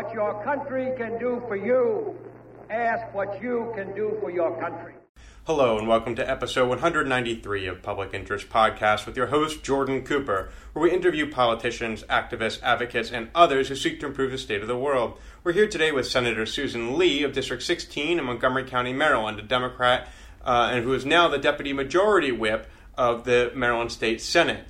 What your country can do for you. Ask what you can do for your country. Hello, and welcome to episode 193 of Public Interest Podcast with your host, Jordan Cooper, where we interview politicians, activists, advocates, and others who seek to improve the state of the world. We're here today with Senator Susan Lee of District 16 in Montgomery County, Maryland, a Democrat, uh, and who is now the Deputy Majority Whip of the Maryland State Senate.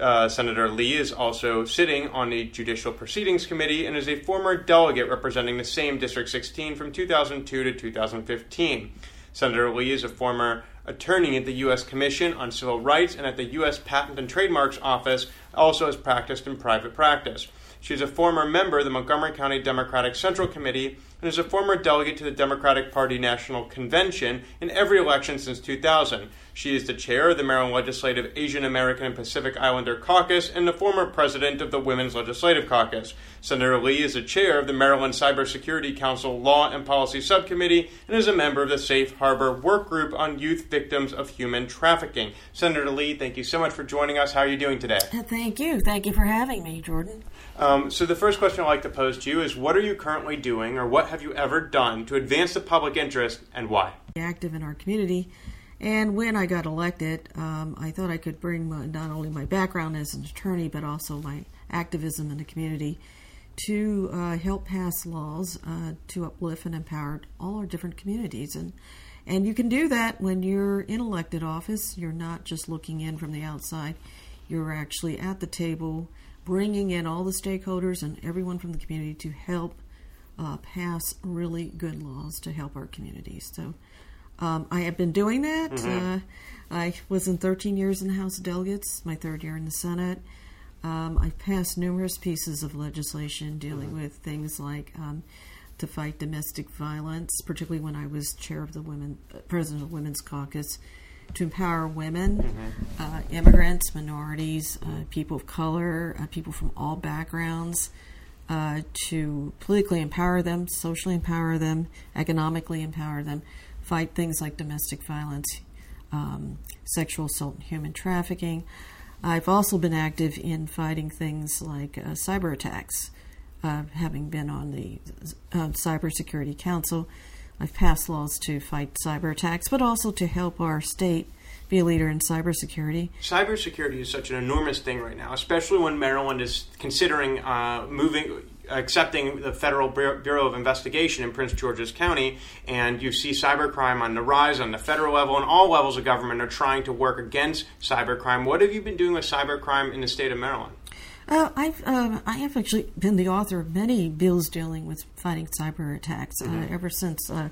Uh, Senator Lee is also sitting on the Judicial Proceedings Committee and is a former delegate representing the same District 16 from 2002 to 2015. Senator Lee is a former attorney at the U.S. Commission on Civil Rights and at the U.S. Patent and Trademarks Office, also has practiced in private practice. She is a former member of the Montgomery County Democratic Central Committee and is a former delegate to the Democratic Party National Convention in every election since 2000. She is the chair of the Maryland Legislative Asian American and Pacific Islander Caucus and the former president of the Women's Legislative Caucus. Senator Lee is the chair of the Maryland Cybersecurity Council Law and Policy Subcommittee and is a member of the Safe Harbor Work Group on Youth Victims of Human Trafficking. Senator Lee, thank you so much for joining us. How are you doing today? Thank you. Thank you for having me, Jordan. Um, so, the first question I'd like to pose to you is what are you currently doing, or what have you ever done to advance the public interest, and why? Active in our community. And when I got elected, um, I thought I could bring my, not only my background as an attorney, but also my activism in the community to uh, help pass laws uh, to uplift and empower all our different communities. And and you can do that when you're in elected office. You're not just looking in from the outside. You're actually at the table bringing in all the stakeholders and everyone from the community to help uh, pass really good laws to help our communities. So um, I have been doing that. Mm-hmm. Uh, I was in 13 years in the House of Delegates, my third year in the Senate. Um, I've passed numerous pieces of legislation dealing mm-hmm. with things like um, to fight domestic violence, particularly when I was chair of the women, uh, president of the Women's Caucus to empower women, mm-hmm. uh, immigrants, minorities, uh, people of color, uh, people from all backgrounds, uh, to politically empower them, socially empower them, economically empower them, fight things like domestic violence, um, sexual assault, and human trafficking. I've also been active in fighting things like uh, cyber attacks, uh, having been on the Cybersecurity Council I've passed laws to fight cyber attacks, but also to help our state be a leader in cybersecurity. Cybersecurity is such an enormous thing right now, especially when Maryland is considering uh, moving, accepting the Federal Bureau of Investigation in Prince George's County, and you see cybercrime on the rise on the federal level, and all levels of government are trying to work against cybercrime. What have you been doing with cybercrime in the state of Maryland? Uh, I've uh, I have actually been the author of many bills dealing with fighting cyber attacks uh, mm-hmm. ever since uh,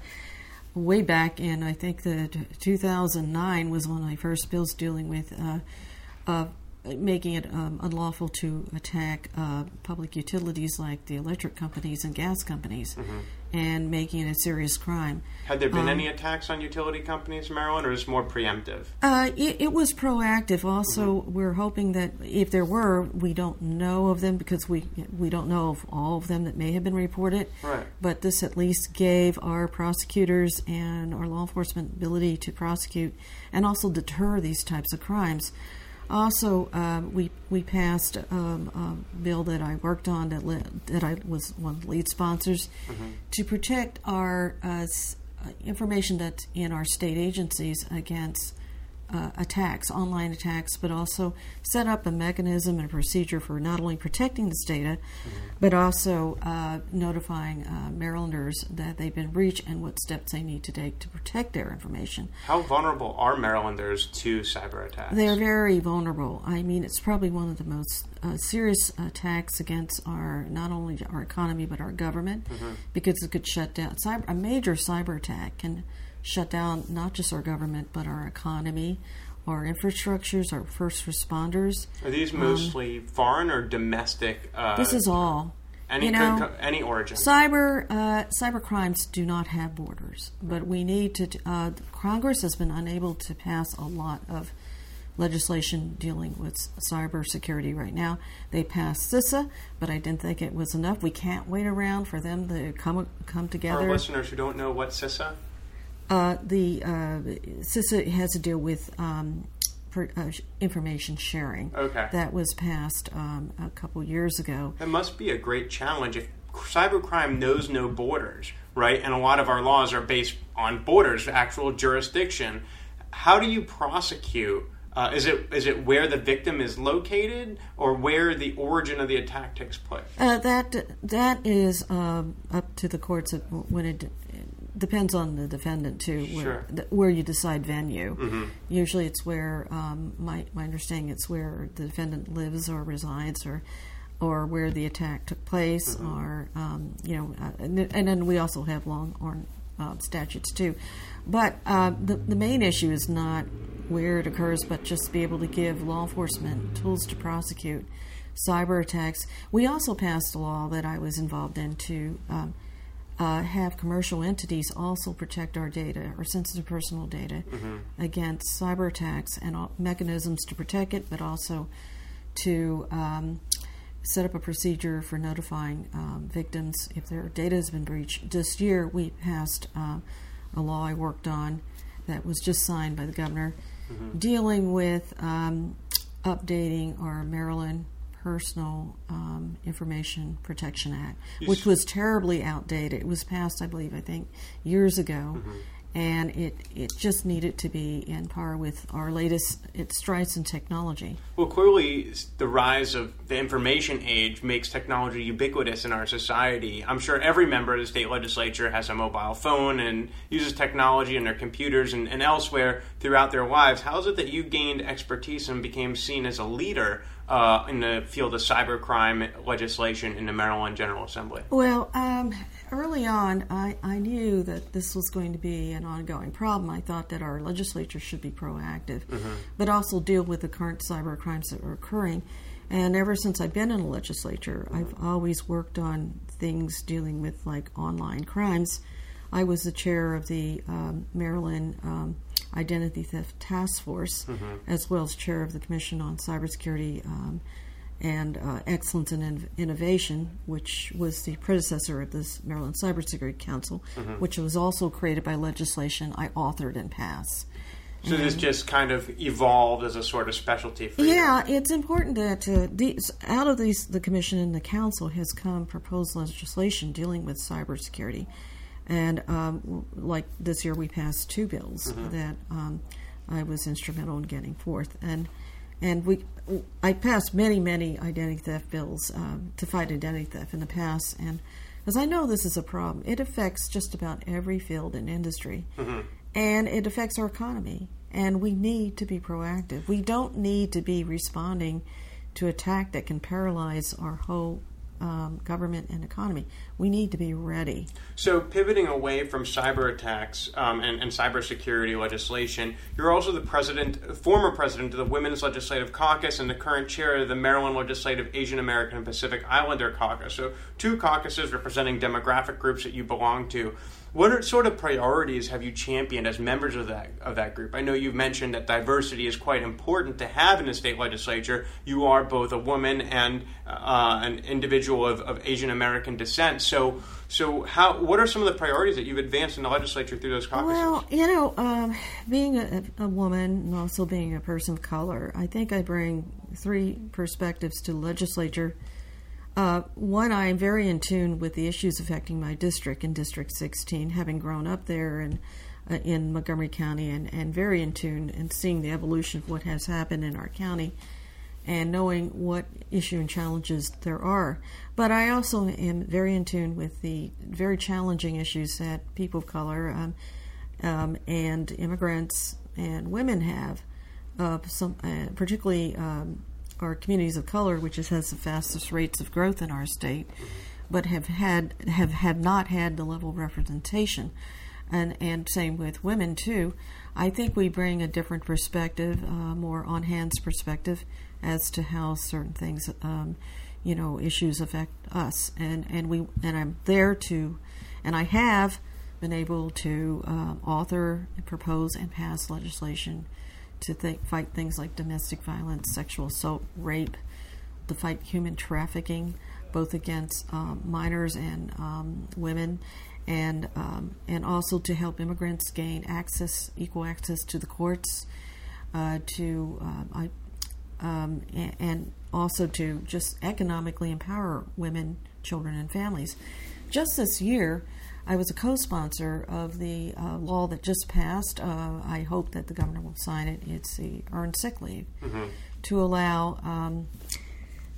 way back in I think that 2009 was one of my first bills dealing with uh, making it um, unlawful to attack public utilities like the electric companies and gas companies. Mm-hmm and making it a serious crime. Had there been um, any attacks on utility companies in Maryland, or is it more preemptive? Uh, it, it, was proactive. Also, mm-hmm. we're hoping that if there were, we don't know of them because we we don't know of all of them that may have been reported. Right. But this at least gave our prosecutors and our law enforcement ability to prosecute and also deter these types of crimes. Also, um, we we passed um, a bill that I worked on that that I was one of the lead sponsors mm-hmm. to protect our uh, uh, information that's in our state agencies against uh, attacks, online attacks, but also set up a mechanism and a procedure for not only protecting this data, mm-hmm. but also uh, notifying uh, Marylanders that they've been breached and what steps they need to take to protect their information. How vulnerable are Marylanders to cyber attacks? They're very vulnerable. I mean, it's probably one of the most uh, serious attacks against our not only our economy but our government mm-hmm. because it could shut down cyber, a major cyber attack can shut down not just our government but our economy, our infrastructures, our first responders. Are these mostly um, foreign or domestic? Uh, this is all. Any, you know, any origin. Cyber uh, cyber crimes do not have borders, but we need to. Uh, Congress has been unable to pass a lot of legislation dealing with cybersecurity right now. They passed CISA, but I didn't think it was enough. We can't wait around for them to come come together. For our listeners who don't know what CISA uh, the uh, CISA has to deal with um, per, uh, information sharing. Okay. That was passed um, a couple years ago. It must be a great challenge if cybercrime knows no borders, right? And a lot of our laws are based on borders, actual jurisdiction. How do you prosecute? Uh, is it is it where the victim is located, or where the origin of the attack takes place? Uh, that that is um, up to the courts of, when it depends on the defendant too, where, Sure. th- where you decide venue. Usually, it's where um, my my understanding it's where the defendant lives or resides, or or where the attack took place, or um, you know, uh, and, th- and then we also have long-arm uh, statutes too. But uh, the the main issue is not where it occurs, but just to be able to give law enforcement tools to prosecute cyber attacks. We also passed a law that I was involved in to um, uh, have commercial entities also protect our data, our sensitive personal data, against cyber attacks and mechanisms to protect it, but also to um, set up a procedure for notifying um, victims if their data has been breached. This year, we passed uh, a law I worked on that was just signed by the governor dealing with um, updating our Maryland Personal um, Information Protection Act, which was terribly outdated. It was passed, I believe, I think, years ago. And it, it just needed to be in par with our latest it strides in technology. Well, clearly, the rise of the information age makes technology ubiquitous in our society. I'm sure every member of the state legislature has a mobile phone and uses technology in their computers and, and elsewhere throughout their lives. How is it that you gained expertise and became seen as a leader uh, in the field of cybercrime legislation in the Maryland General Assembly? Well, um, early on, I, I knew that this was going to be an ongoing problem. I thought that our legislature should be proactive, but also deal with the current cyber crimes that are occurring. And ever since I've been in the legislature, I've always worked on things dealing with like online crimes. I was the chair of the um, Maryland um, Identity Theft Task Force, as well as chair of the Commission on Cybersecurity um, and uh, Excellence in Innovation, which was the predecessor of this Maryland Cybersecurity Council, which was also created by legislation I authored and passed. So this just kind of evolved as a sort of specialty for you. Yeah, it's important that uh, these, out of these, the commission and the council has come proposed legislation dealing with cybersecurity, and um, like this year we passed two bills that um, I was instrumental in getting forth, and and we I passed many many identity theft bills um, to fight identity theft in the past, and as I know this is a problem, it affects just about every field and industry and it affects our economy. And we need to be proactive. We don't need to be responding to attack that can paralyze our whole um, government and economy. We need to be ready. So, pivoting away from cyber attacks um, and, and cybersecurity legislation, you're also the president, former president of the Women's Legislative Caucus, and the current chair of the Maryland Legislative Asian American and Pacific Islander Caucus. So, two caucuses representing demographic groups that you belong to. What are, sort of priorities have you championed as members of that of that group? I know you've mentioned that diversity is quite important to have in the state legislature. You are both a woman and uh, an individual of, of Asian American descent. So, so how? What are some of the priorities that you've advanced in the legislature through those caucuses? Well, you know, um, being a, a woman and also being a person of color, I think I bring three perspectives to legislature. Uh, one, I am very in tune with the issues affecting my district in District 16, having grown up there and uh, in Montgomery County, and, and very in tune and seeing the evolution of what has happened in our county and knowing what issue and challenges there are. But I also am very in tune with the very challenging issues that people of color um, um, and immigrants and women have, uh, some, uh, particularly um, our communities of color, which has the fastest rates of growth in our state, but have had have have not had the level of representation, and and same with women too. I think we bring a different perspective, uh, more on hands perspective, as to how certain things, um, you know, issues affect us, and and we and I'm there to, and I have been able to um, author, propose, and pass legislation to th- fight things like domestic violence, sexual assault, rape, to fight human trafficking, both against um, minors and um, women, and um, and also to help immigrants gain access, equal access to the courts. uh, to um, I, um, and also to just economically empower women, children, and families. Just this year, I was a co-sponsor of the uh, law that just passed. Uh, I hope that the governor will sign it. It's the earned sick leave Mm-hmm. to allow um,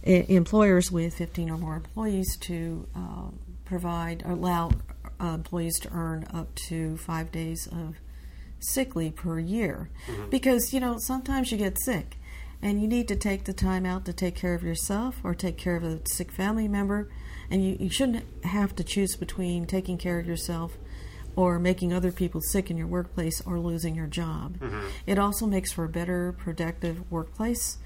e- employers with 15 or more employees to uh, provide allow uh, employees to earn up to five days of sick leave per year because you know sometimes you get sick and you need to take the time out to take care of yourself or take care of a sick family member and you, you shouldn't have to choose between taking care of yourself or making other people sick in your workplace or losing your job. It also makes for a better, productive workplace,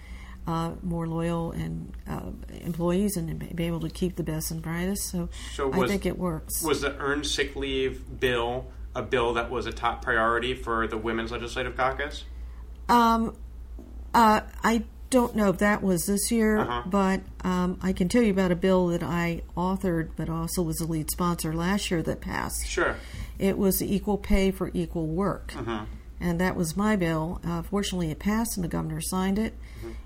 uh, more loyal and uh, employees, and be able to keep the best and brightest. So, So I think it works. Was the earned sick leave bill a bill that was a top priority for the Women's Legislative Caucus? Um, uh, I don't know if that was this year, Uh-huh. but um, I can tell you about a bill that I authored, but also was a lead sponsor last year that passed. Sure. It was equal pay for equal work. And that was my bill. Uh, fortunately, it passed and the governor signed it.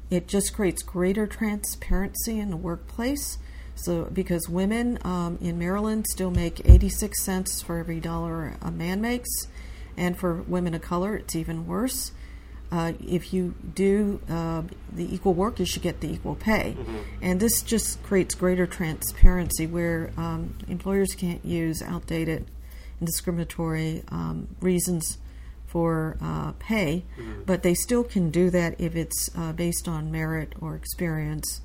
It just creates greater transparency in the workplace. So, because women um, in Maryland still make 86 cents for every dollar a man makes, and for women of color, it's even worse. Uh, if you do uh, the equal work, you should get the equal pay. And this just creates greater transparency where um, employers can't use outdated and discriminatory um, reasons for uh, pay, but they still can do that if it's uh, based on merit or experience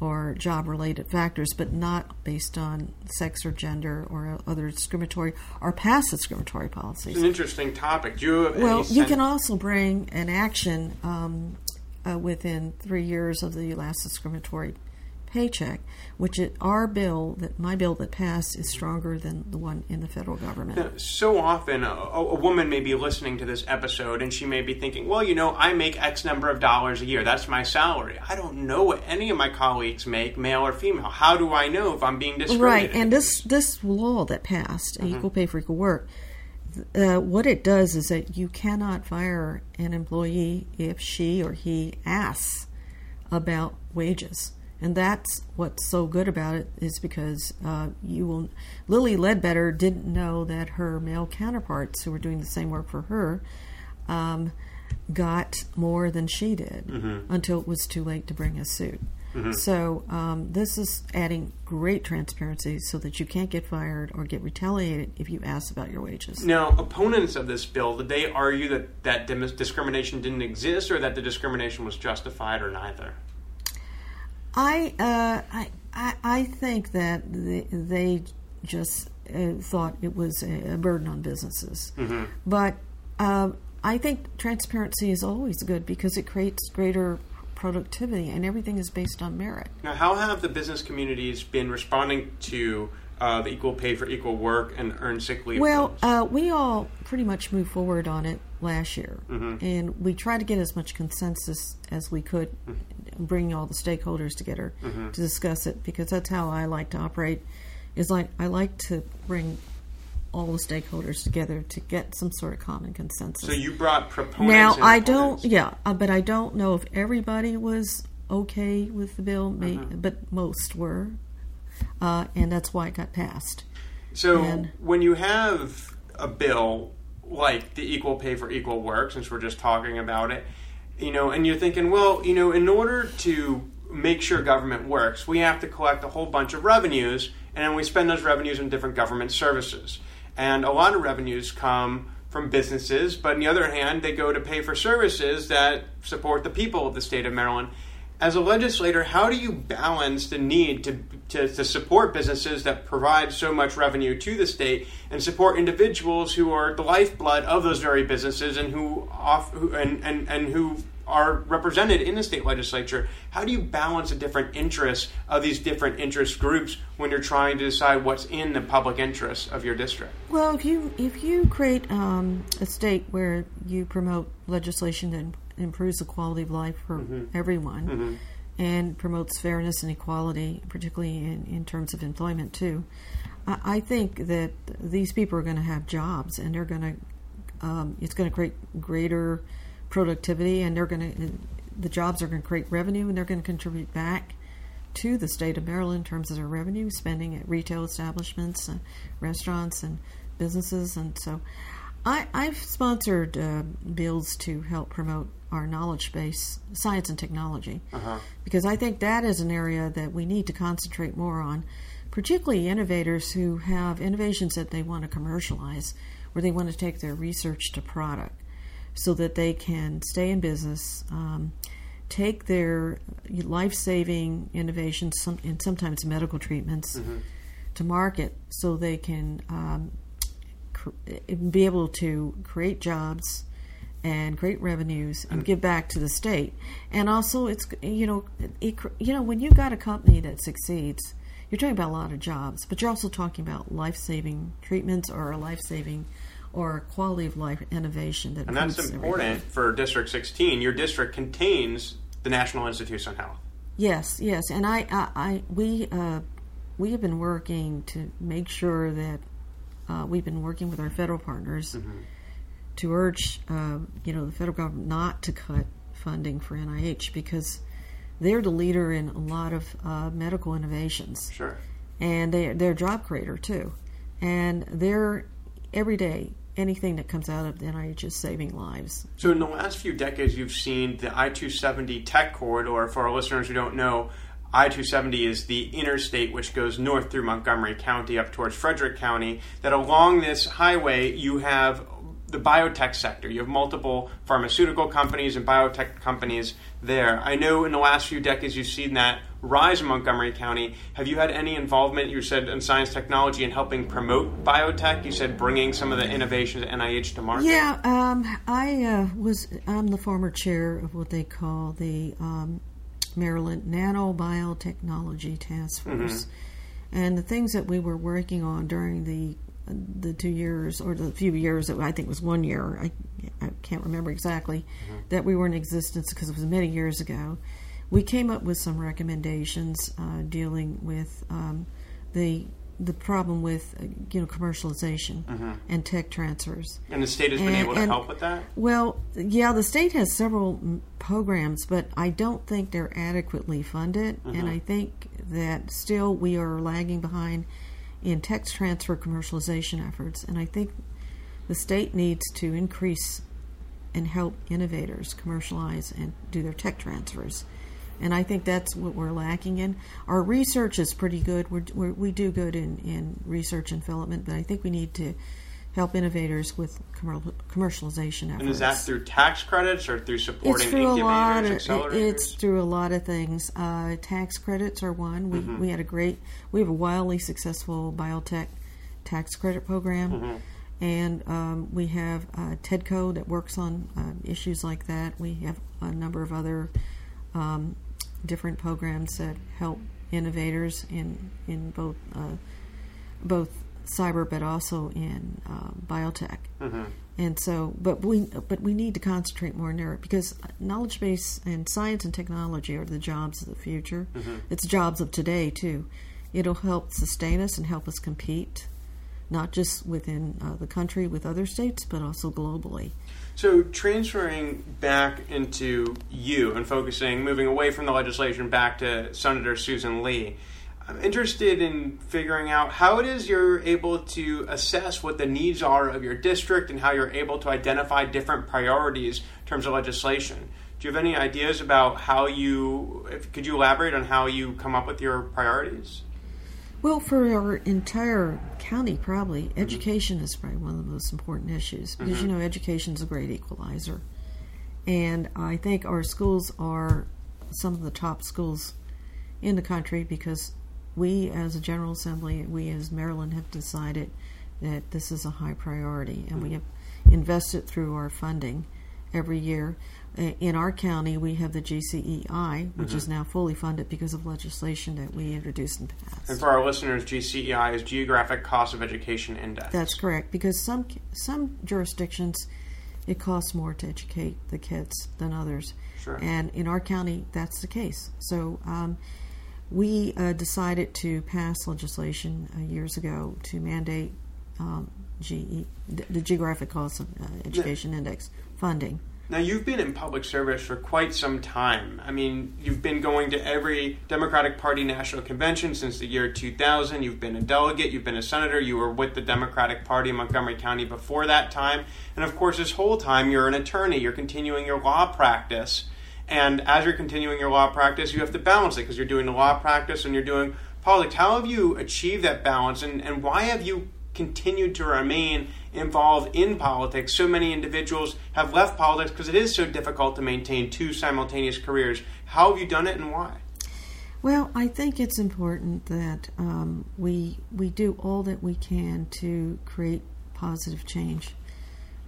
or job related factors, but not based on sex or gender or other discriminatory or past discriminatory policies. It's an interesting topic. Do you have any Well, you can also bring an action um, uh, within three years of the last discriminatory paycheck, which it, our bill, that my bill that passed, is stronger than the one in the federal government. So often, a, a woman may be listening to this episode and she may be thinking, well, you know, I make X number of dollars a year. That's my salary. I don't know what any of my colleagues make, male or female. How do I know if I'm being discriminated? Right, and this this law that passed, equal pay for equal work, uh, what it does is that you cannot fire an employee if she or he asks about wages, and that's what's so good about it is because uh, you will. Lilly Ledbetter didn't know that her male counterparts who were doing the same work for her. Um, got more than she did until it was too late to bring a suit. So um, this is adding great transparency so that you can't get fired or get retaliated if you ask about your wages. Now, opponents of this bill, did they argue that, that discrimination didn't exist or that the discrimination was justified or neither? I, uh, I, I, I think that they, they just uh, thought it was a, a burden on businesses. But um, I think transparency is always good because it creates greater productivity and everything is based on merit. Now, how have the business communities been responding to uh, the equal pay for equal work and earned sick leave? Well, uh, we all pretty much moved forward on it last year, Mm-hmm. and we tried to get as much consensus as we could, Mm-hmm. bring all the stakeholders together to discuss it because that's how I like to operate. Is like I like to bring all the stakeholders together to get some sort of common consensus. so you brought proponents. now I don't, yeah, uh, but I don't know if everybody was okay with the bill, may, Mm-hmm. but most were, uh, and that's why it got passed. So And- when you have a bill like the equal pay for equal work, since we're just talking about it, you know, and you're thinking, well, you know, in order to make sure government works, we have to collect a whole bunch of revenues, and then we spend those revenues on different government services. And a lot of revenues come from businesses, but on the other hand, they go to pay for services that support the people of the state of Maryland. As a legislator, how do you balance the need to, to, to support businesses that provide so much revenue to the state and support individuals who are the lifeblood of those very businesses and who off who, and, and, and who are represented in the state legislature? How do you balance the different interests of these different interest groups when you're trying to decide what's in the public interest of your district? Well, if you if you create um, a state where you promote legislation that improves the quality of life for everyone and promotes fairness and equality, particularly in, in terms of employment too, I, I think that these people are going to have jobs and they're going to um, it's going to create greater productivity, and they're going to the jobs are going to create revenue, and they're going to contribute back to the state of Maryland in terms of their revenue spending at retail establishments, uh, restaurants, and businesses. And so, I, have sponsored uh, bills to help promote our knowledge base, science and technology, uh-huh. because I think that is an area that we need to concentrate more on, particularly innovators who have innovations that they want to commercialize, where they want to take their research to product, so that they can stay in business. Um, take their life saving innovations some, and sometimes medical treatments mm-hmm. to market so they can um, be able to create jobs and create revenues and give back to the state. And also, it's you know, it, you know, when you've got a company that succeeds, you're talking about a lot of jobs, but you're also talking about life saving treatments or a life saving or quality of life innovation that and that's important everybody. for district 16 your district contains the national institutes on health yes yes and i i, I we uh, we have been working to make sure that uh, we've been working with our federal partners mm-hmm. to urge uh, you know the federal government not to cut funding for nih because they're the leader in a lot of uh, medical innovations sure and they, they're a job creator too and they're every day anything that comes out of the NIH is saving lives. So, in the last few decades, you've seen the I 270 tech corridor. For our listeners who don't know, I 270 is the interstate which goes north through Montgomery County up towards Frederick County. That along this highway, you have the biotech sector. You have multiple pharmaceutical companies and biotech companies there. I know in the last few decades you've seen that rise in Montgomery County. Have you had any involvement, you said, in science technology in helping promote biotech? You said bringing some of the innovations at NIH to market? Yeah, um, I uh, was, I'm the former chair of what they call the um, Maryland Nanobiotechnology Task mm-hmm. Force. Mm-hmm. And the things that we were working on during the the two years or the few years that I think was one year I, I can't remember exactly mm-hmm. that we were in existence because it was many years ago we came up with some recommendations uh, dealing with um, the the problem with uh, you know commercialization mm-hmm. and tech transfers. And the state has and, been able to and, help with that. Well, yeah, the state has several programs, but I don't think they're adequately funded, mm-hmm. and I think that still we are lagging behind in tech transfer commercialization efforts, and I think the state needs to increase and help innovators commercialize and do their tech transfers and I think that's what we're lacking in. Our research is pretty good. We're, we're, we do good in, in research and development, but I think we need to help innovators with commercialization efforts. And is that through tax credits or through supporting it's through incubators, a lot of, accelerators? It's through a lot of things. Uh, tax credits are one. We mm-hmm. we had a great, we have a wildly successful biotech tax credit program. Mm-hmm. And um, we have uh, TEDCO that works on uh, issues like that. We have a number of other um, different programs that help innovators in in both uh, both cyber, but also in uh, biotech. Mm-hmm. And so, but we but we need to concentrate more in there because knowledge base and science and technology are the jobs of the future. Mm-hmm. It's jobs of today too. It'll help sustain us and help us compete, not just within uh, the country with other states, but also globally. So, transferring back into you and focusing, moving away from the legislation back to Senator Susan Lee, I'm interested in figuring out how it is you're able to assess what the needs are of your district and how you're able to identify different priorities in terms of legislation. Do you have any ideas about how you, if, could you elaborate on how you come up with your priorities? Well, for our entire county, probably mm-hmm. education is probably one of the most important issues because mm-hmm. you know education is a great equalizer, and I think our schools are some of the top schools in the country because we, as a General Assembly, we as Maryland have decided that this is a high priority, and mm-hmm. we have invested through our funding every year in our county, we have the GCEI, which mm-hmm. is now fully funded because of legislation that we introduced in the past. And for our listeners, GCEI is Geographic Cost of Education Index. That's correct, because some some jurisdictions it costs more to educate the kids than others. Sure. And in our county, that's the case. So um, we uh, decided to pass legislation uh, years ago to mandate um, GE, the Geographic Cost of uh, Education yeah. Index funding Now, you've been in public service for quite some time. I mean, you've been going to every Democratic Party national convention since the year 2000. You've been a delegate, you've been a senator, you were with the Democratic Party in Montgomery County before that time. And of course, this whole time, you're an attorney, you're continuing your law practice. And as you're continuing your law practice, you have to balance it because you're doing the law practice and you're doing politics. How have you achieved that balance, and, and why have you continued to remain involved in politics. So many individuals have left politics because it is so difficult to maintain two simultaneous careers. How have you done it and why? Well, I think it's important that um, we we do all that we can to create positive change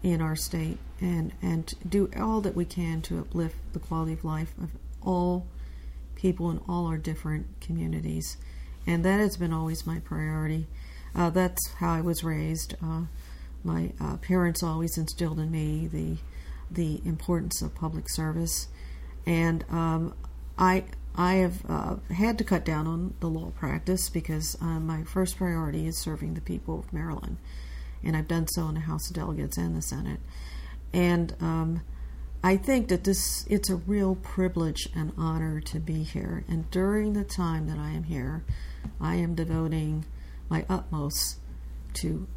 in our state and and do all that we can to uplift the quality of life of all people in all our different communities, and that has been always my priority. Uh, that's how I was raised. Uh, my uh, parents always instilled in me the the importance of public service, and um, I I have uh, had to cut down on the law practice because uh, my first priority is serving the people of Maryland, and I've done so in the House of Delegates and the Senate, and um, I think that this it's a real privilege and honor to be here, and during the time that I am here, I am devoting my utmost to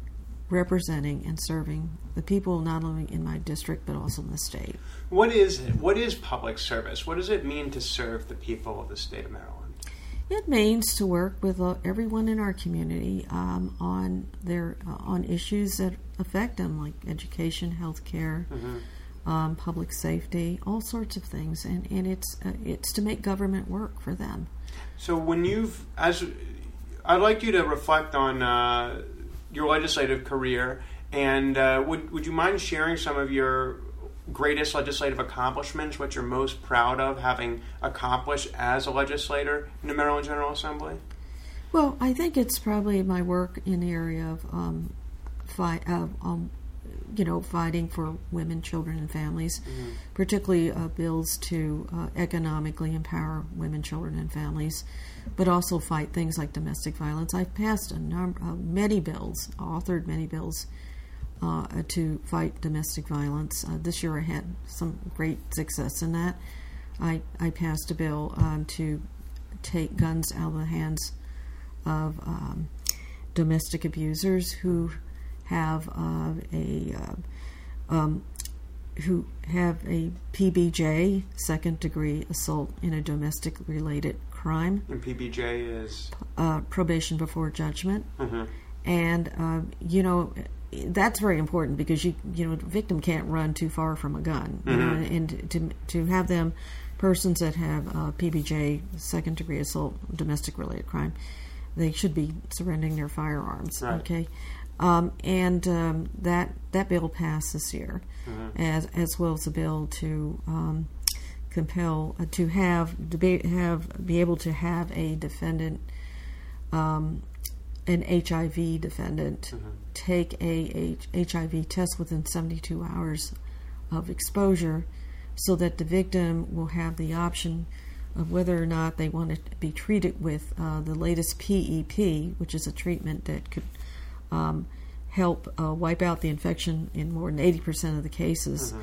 representing and serving the people not only in my district but also in the state. What is what is public service? What does it mean to serve the people of the state of Maryland? It means to work with uh, everyone in our community um, on their uh, on issues that affect them, like education, health care, mm-hmm. um, public safety, all sorts of things, and and it's uh, it's to make government work for them. So when you've as I'd like you to reflect on uh, your legislative career, and uh, would would you mind sharing some of your greatest legislative accomplishments, what you're most proud of having accomplished as a legislator in the Maryland General Assembly? Well, I think it's probably my work in the area of um, fight, uh, um, you know, fighting for women, children, and families, mm-hmm. particularly uh, bills to uh, economically empower women, children, and families but also fight things like domestic violence. I've passed a number, uh, many bills, authored many bills uh, to fight domestic violence. Uh, this year I had some great success in that. I, I passed a bill um, to take guns out of the hands of um, domestic abusers who have uh, a uh, um, who have a PBJ, second degree assault in a domestic related crime. And PBJ is? Uh, probation before judgment. Mm-hmm. And, uh, you know, that's very important because you you know the victim can't run too far from a gun mm-hmm. you know, mm-hmm. and to to have them persons that have uh, PBJ second degree assault domestic related crime they should be surrendering their firearms right. okay um, and um, that that bill passed this year mm-hmm. as as well as a bill to um, compel uh, to have to be have be able to have a defendant, um, an HIV defendant, mm-hmm. take a, a HIV test within 72 hours of exposure, so that the victim will have the option of whether or not they want to be treated with uh, the latest PEP, which is a treatment that could um, help uh, wipe out the infection in more than 80% of the cases, mm-hmm.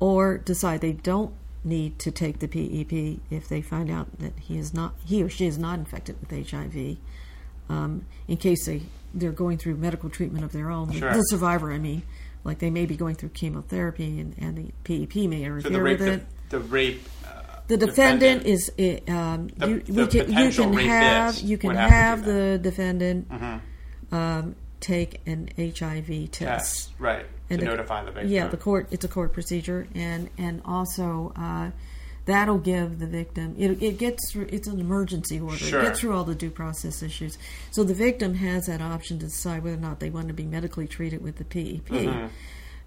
or decide they don't need to take the PEP if they find out that he is not he or she is not infected with HIV. Um, in case they they're going through medical treatment of their own, sure. the survivor, I mean, like they may be going through chemotherapy and, and the PEP may interfere so with it. The, the rape. Uh, the defendant, defendant, is um, the, you, the can, you can have you can have, have the defendant mm-hmm. um, take an HIV test. test. Right and to the, notify the victim. Yeah, the court. It's a court procedure, and and also uh, that'll give the victim. It, it gets through. It's an emergency order. Sure. It gets through all the due process issues. So the victim has that option to decide whether or not they want to be medically treated with the PEP. Mm-hmm.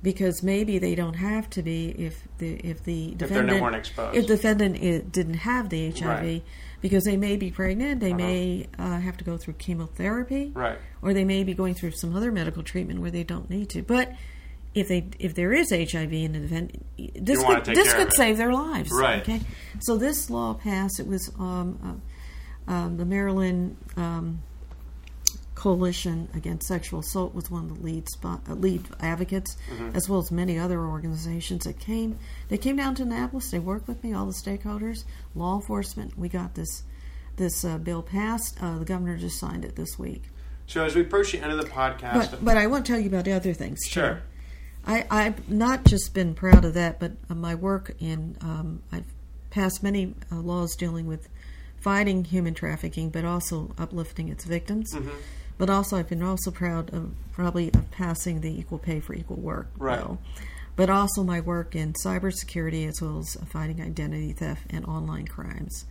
Because maybe they don't have to be if the if the defendant if, if the defendant didn't have the HIV, right because they may be pregnant, they uh-huh. may uh, have to go through chemotherapy, right, or they may be going through some other medical treatment where they don't need to. But if they if there is HIV in the event, this could this could save their lives. Right. Okay. So this law passed. It was um, uh, um, the Maryland um, Coalition Against Sexual Assault was one of the lead spot, uh, lead advocates, mm-hmm. as well as many other organizations that came. They came down to Annapolis. They worked with me, all the stakeholders, law enforcement. We got this this uh, bill passed. Uh, the governor just signed it this week. So as we approach the end of the podcast, but, but I want to tell you about the other things. Sure. Too. I, I've not just been proud of that, but my work in um, I've passed many uh, laws dealing with fighting human trafficking, but also uplifting its victims. Mm-hmm. But also, I've been also proud of probably of passing the equal pay for equal work right. bill. But also my work in cybersecurity as well as fighting identity theft and online crimes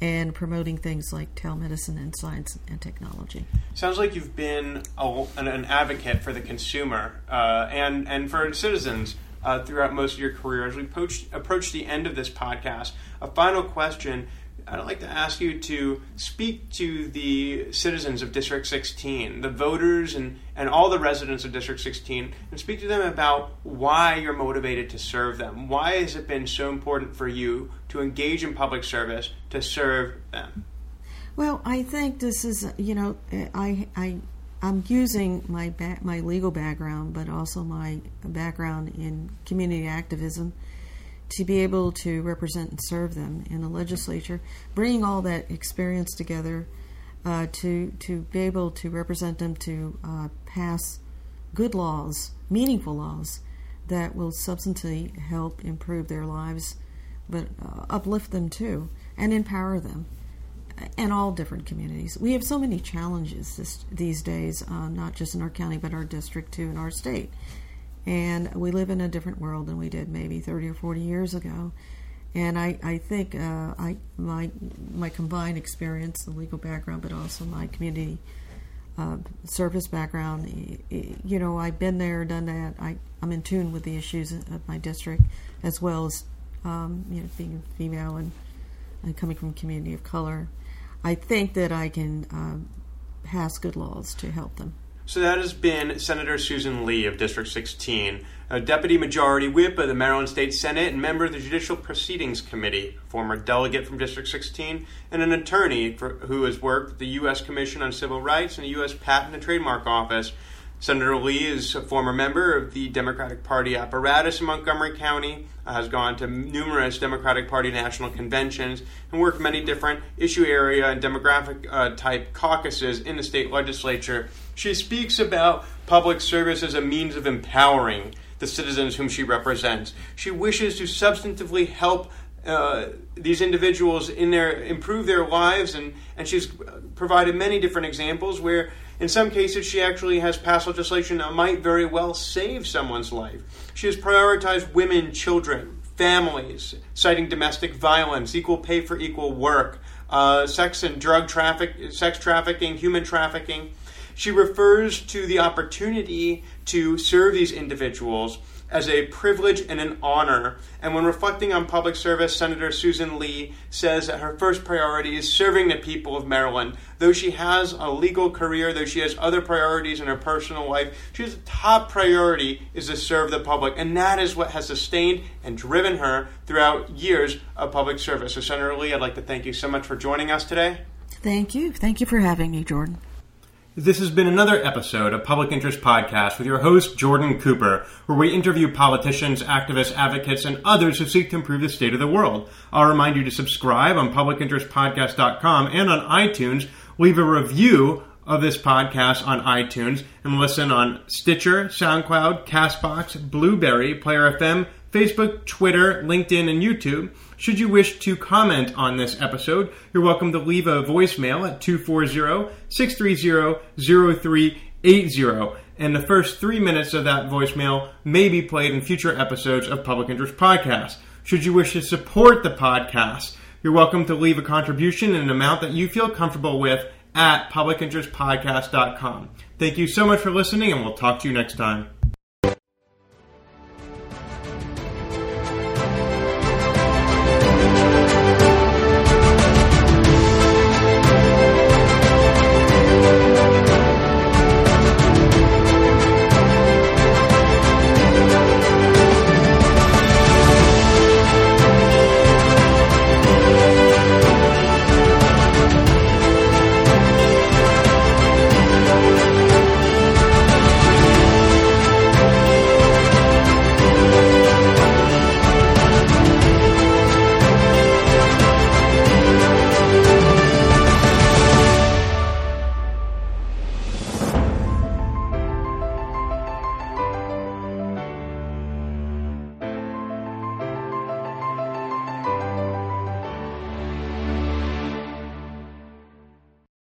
and promoting things like telemedicine and science and technology. Sounds like you've been a, an, an, advocate for the consumer uh, and and for citizens uh, throughout most of your career. As we approach, approach the end of this podcast, a final question I'd like to ask you to speak to the citizens of District 16, the voters and, and all the residents of District 16, and speak to them about why you're motivated to serve them. Why has it been so important for you to engage in public service to serve them? Well, I think this is, you know, I, I, I'm using my ba- my legal background, but also my background in community activism to be able to represent and serve them in the legislature, bringing all that experience together uh, to to be able to represent them to uh, pass good laws, meaningful laws that will substantially help improve their lives, but uh, uplift them too and empower them. And all different communities. We have so many challenges this, these days, uh, not just in our county, but our district too, in our state and we live in a different world than we did maybe 30 or 40 years ago. And I, I think uh, I my my combined experience, the legal background, but also my community uh, service background, you know, I've been there, done that. I, I'm in tune with the issues of my district, as well as um, you know being a female and, and, coming from a community of color. I think that I can uh, pass good laws to help them. So that has been Senator Susan Lee of District 16, a Deputy Majority Whip of the Maryland State Senate and member of the Judicial Proceedings Committee, former delegate from District 16, and an attorney for, who has worked at the U.S. Commission on Civil Rights and the U.S. Patent and Trademark Office. Senator Lee is a former member of the Democratic Party apparatus in Montgomery County, has gone to numerous Democratic Party national conventions, and worked many different issue area and demographic uh, type caucuses in the state legislature she speaks about public service as a means of empowering the citizens whom she represents. She wishes to substantively help uh, these individuals in their improve their lives, and, and she's provided many different examples where, in some cases, she actually has passed legislation that might very well save someone's life. She has prioritized women, children, families, citing domestic violence, equal pay for equal work, uh, sex and drug traffic, sex trafficking, human trafficking. She refers to the opportunity to serve these individuals as a privilege and an honor. And when reflecting on public service, Senator Susan Lee says that her first priority is serving the people of Maryland. Though she has a legal career, though she has other priorities in her personal life, she's top priority is to serve the public. And that is what has sustained and driven her throughout years of public service. So, Senator Lee, I'd like to thank you so much for joining us today. Thank you. Thank you for having me, Jordan. This has been another episode of Public Interest Podcast with your host, Jordan Cooper, where we interview politicians, activists, advocates, and others who seek to improve the state of the world. I'll remind you to subscribe on publicinterestpodcast.com and on iTunes. Leave a review of this podcast on iTunes and listen on Stitcher, SoundCloud, Castbox, Blubrry, Player FM, Facebook, Twitter, LinkedIn, and YouTube. Should you wish to comment on this episode, you're welcome to leave a voicemail at 240-630-0380. And the first three minutes of that voicemail may be played in future episodes of Public Interest Podcast. Should you wish to support the podcast, you're welcome to leave a contribution in an amount that you feel comfortable with at publicinterestpodcast.com. Thank you so much for listening, and we'll talk to you next time.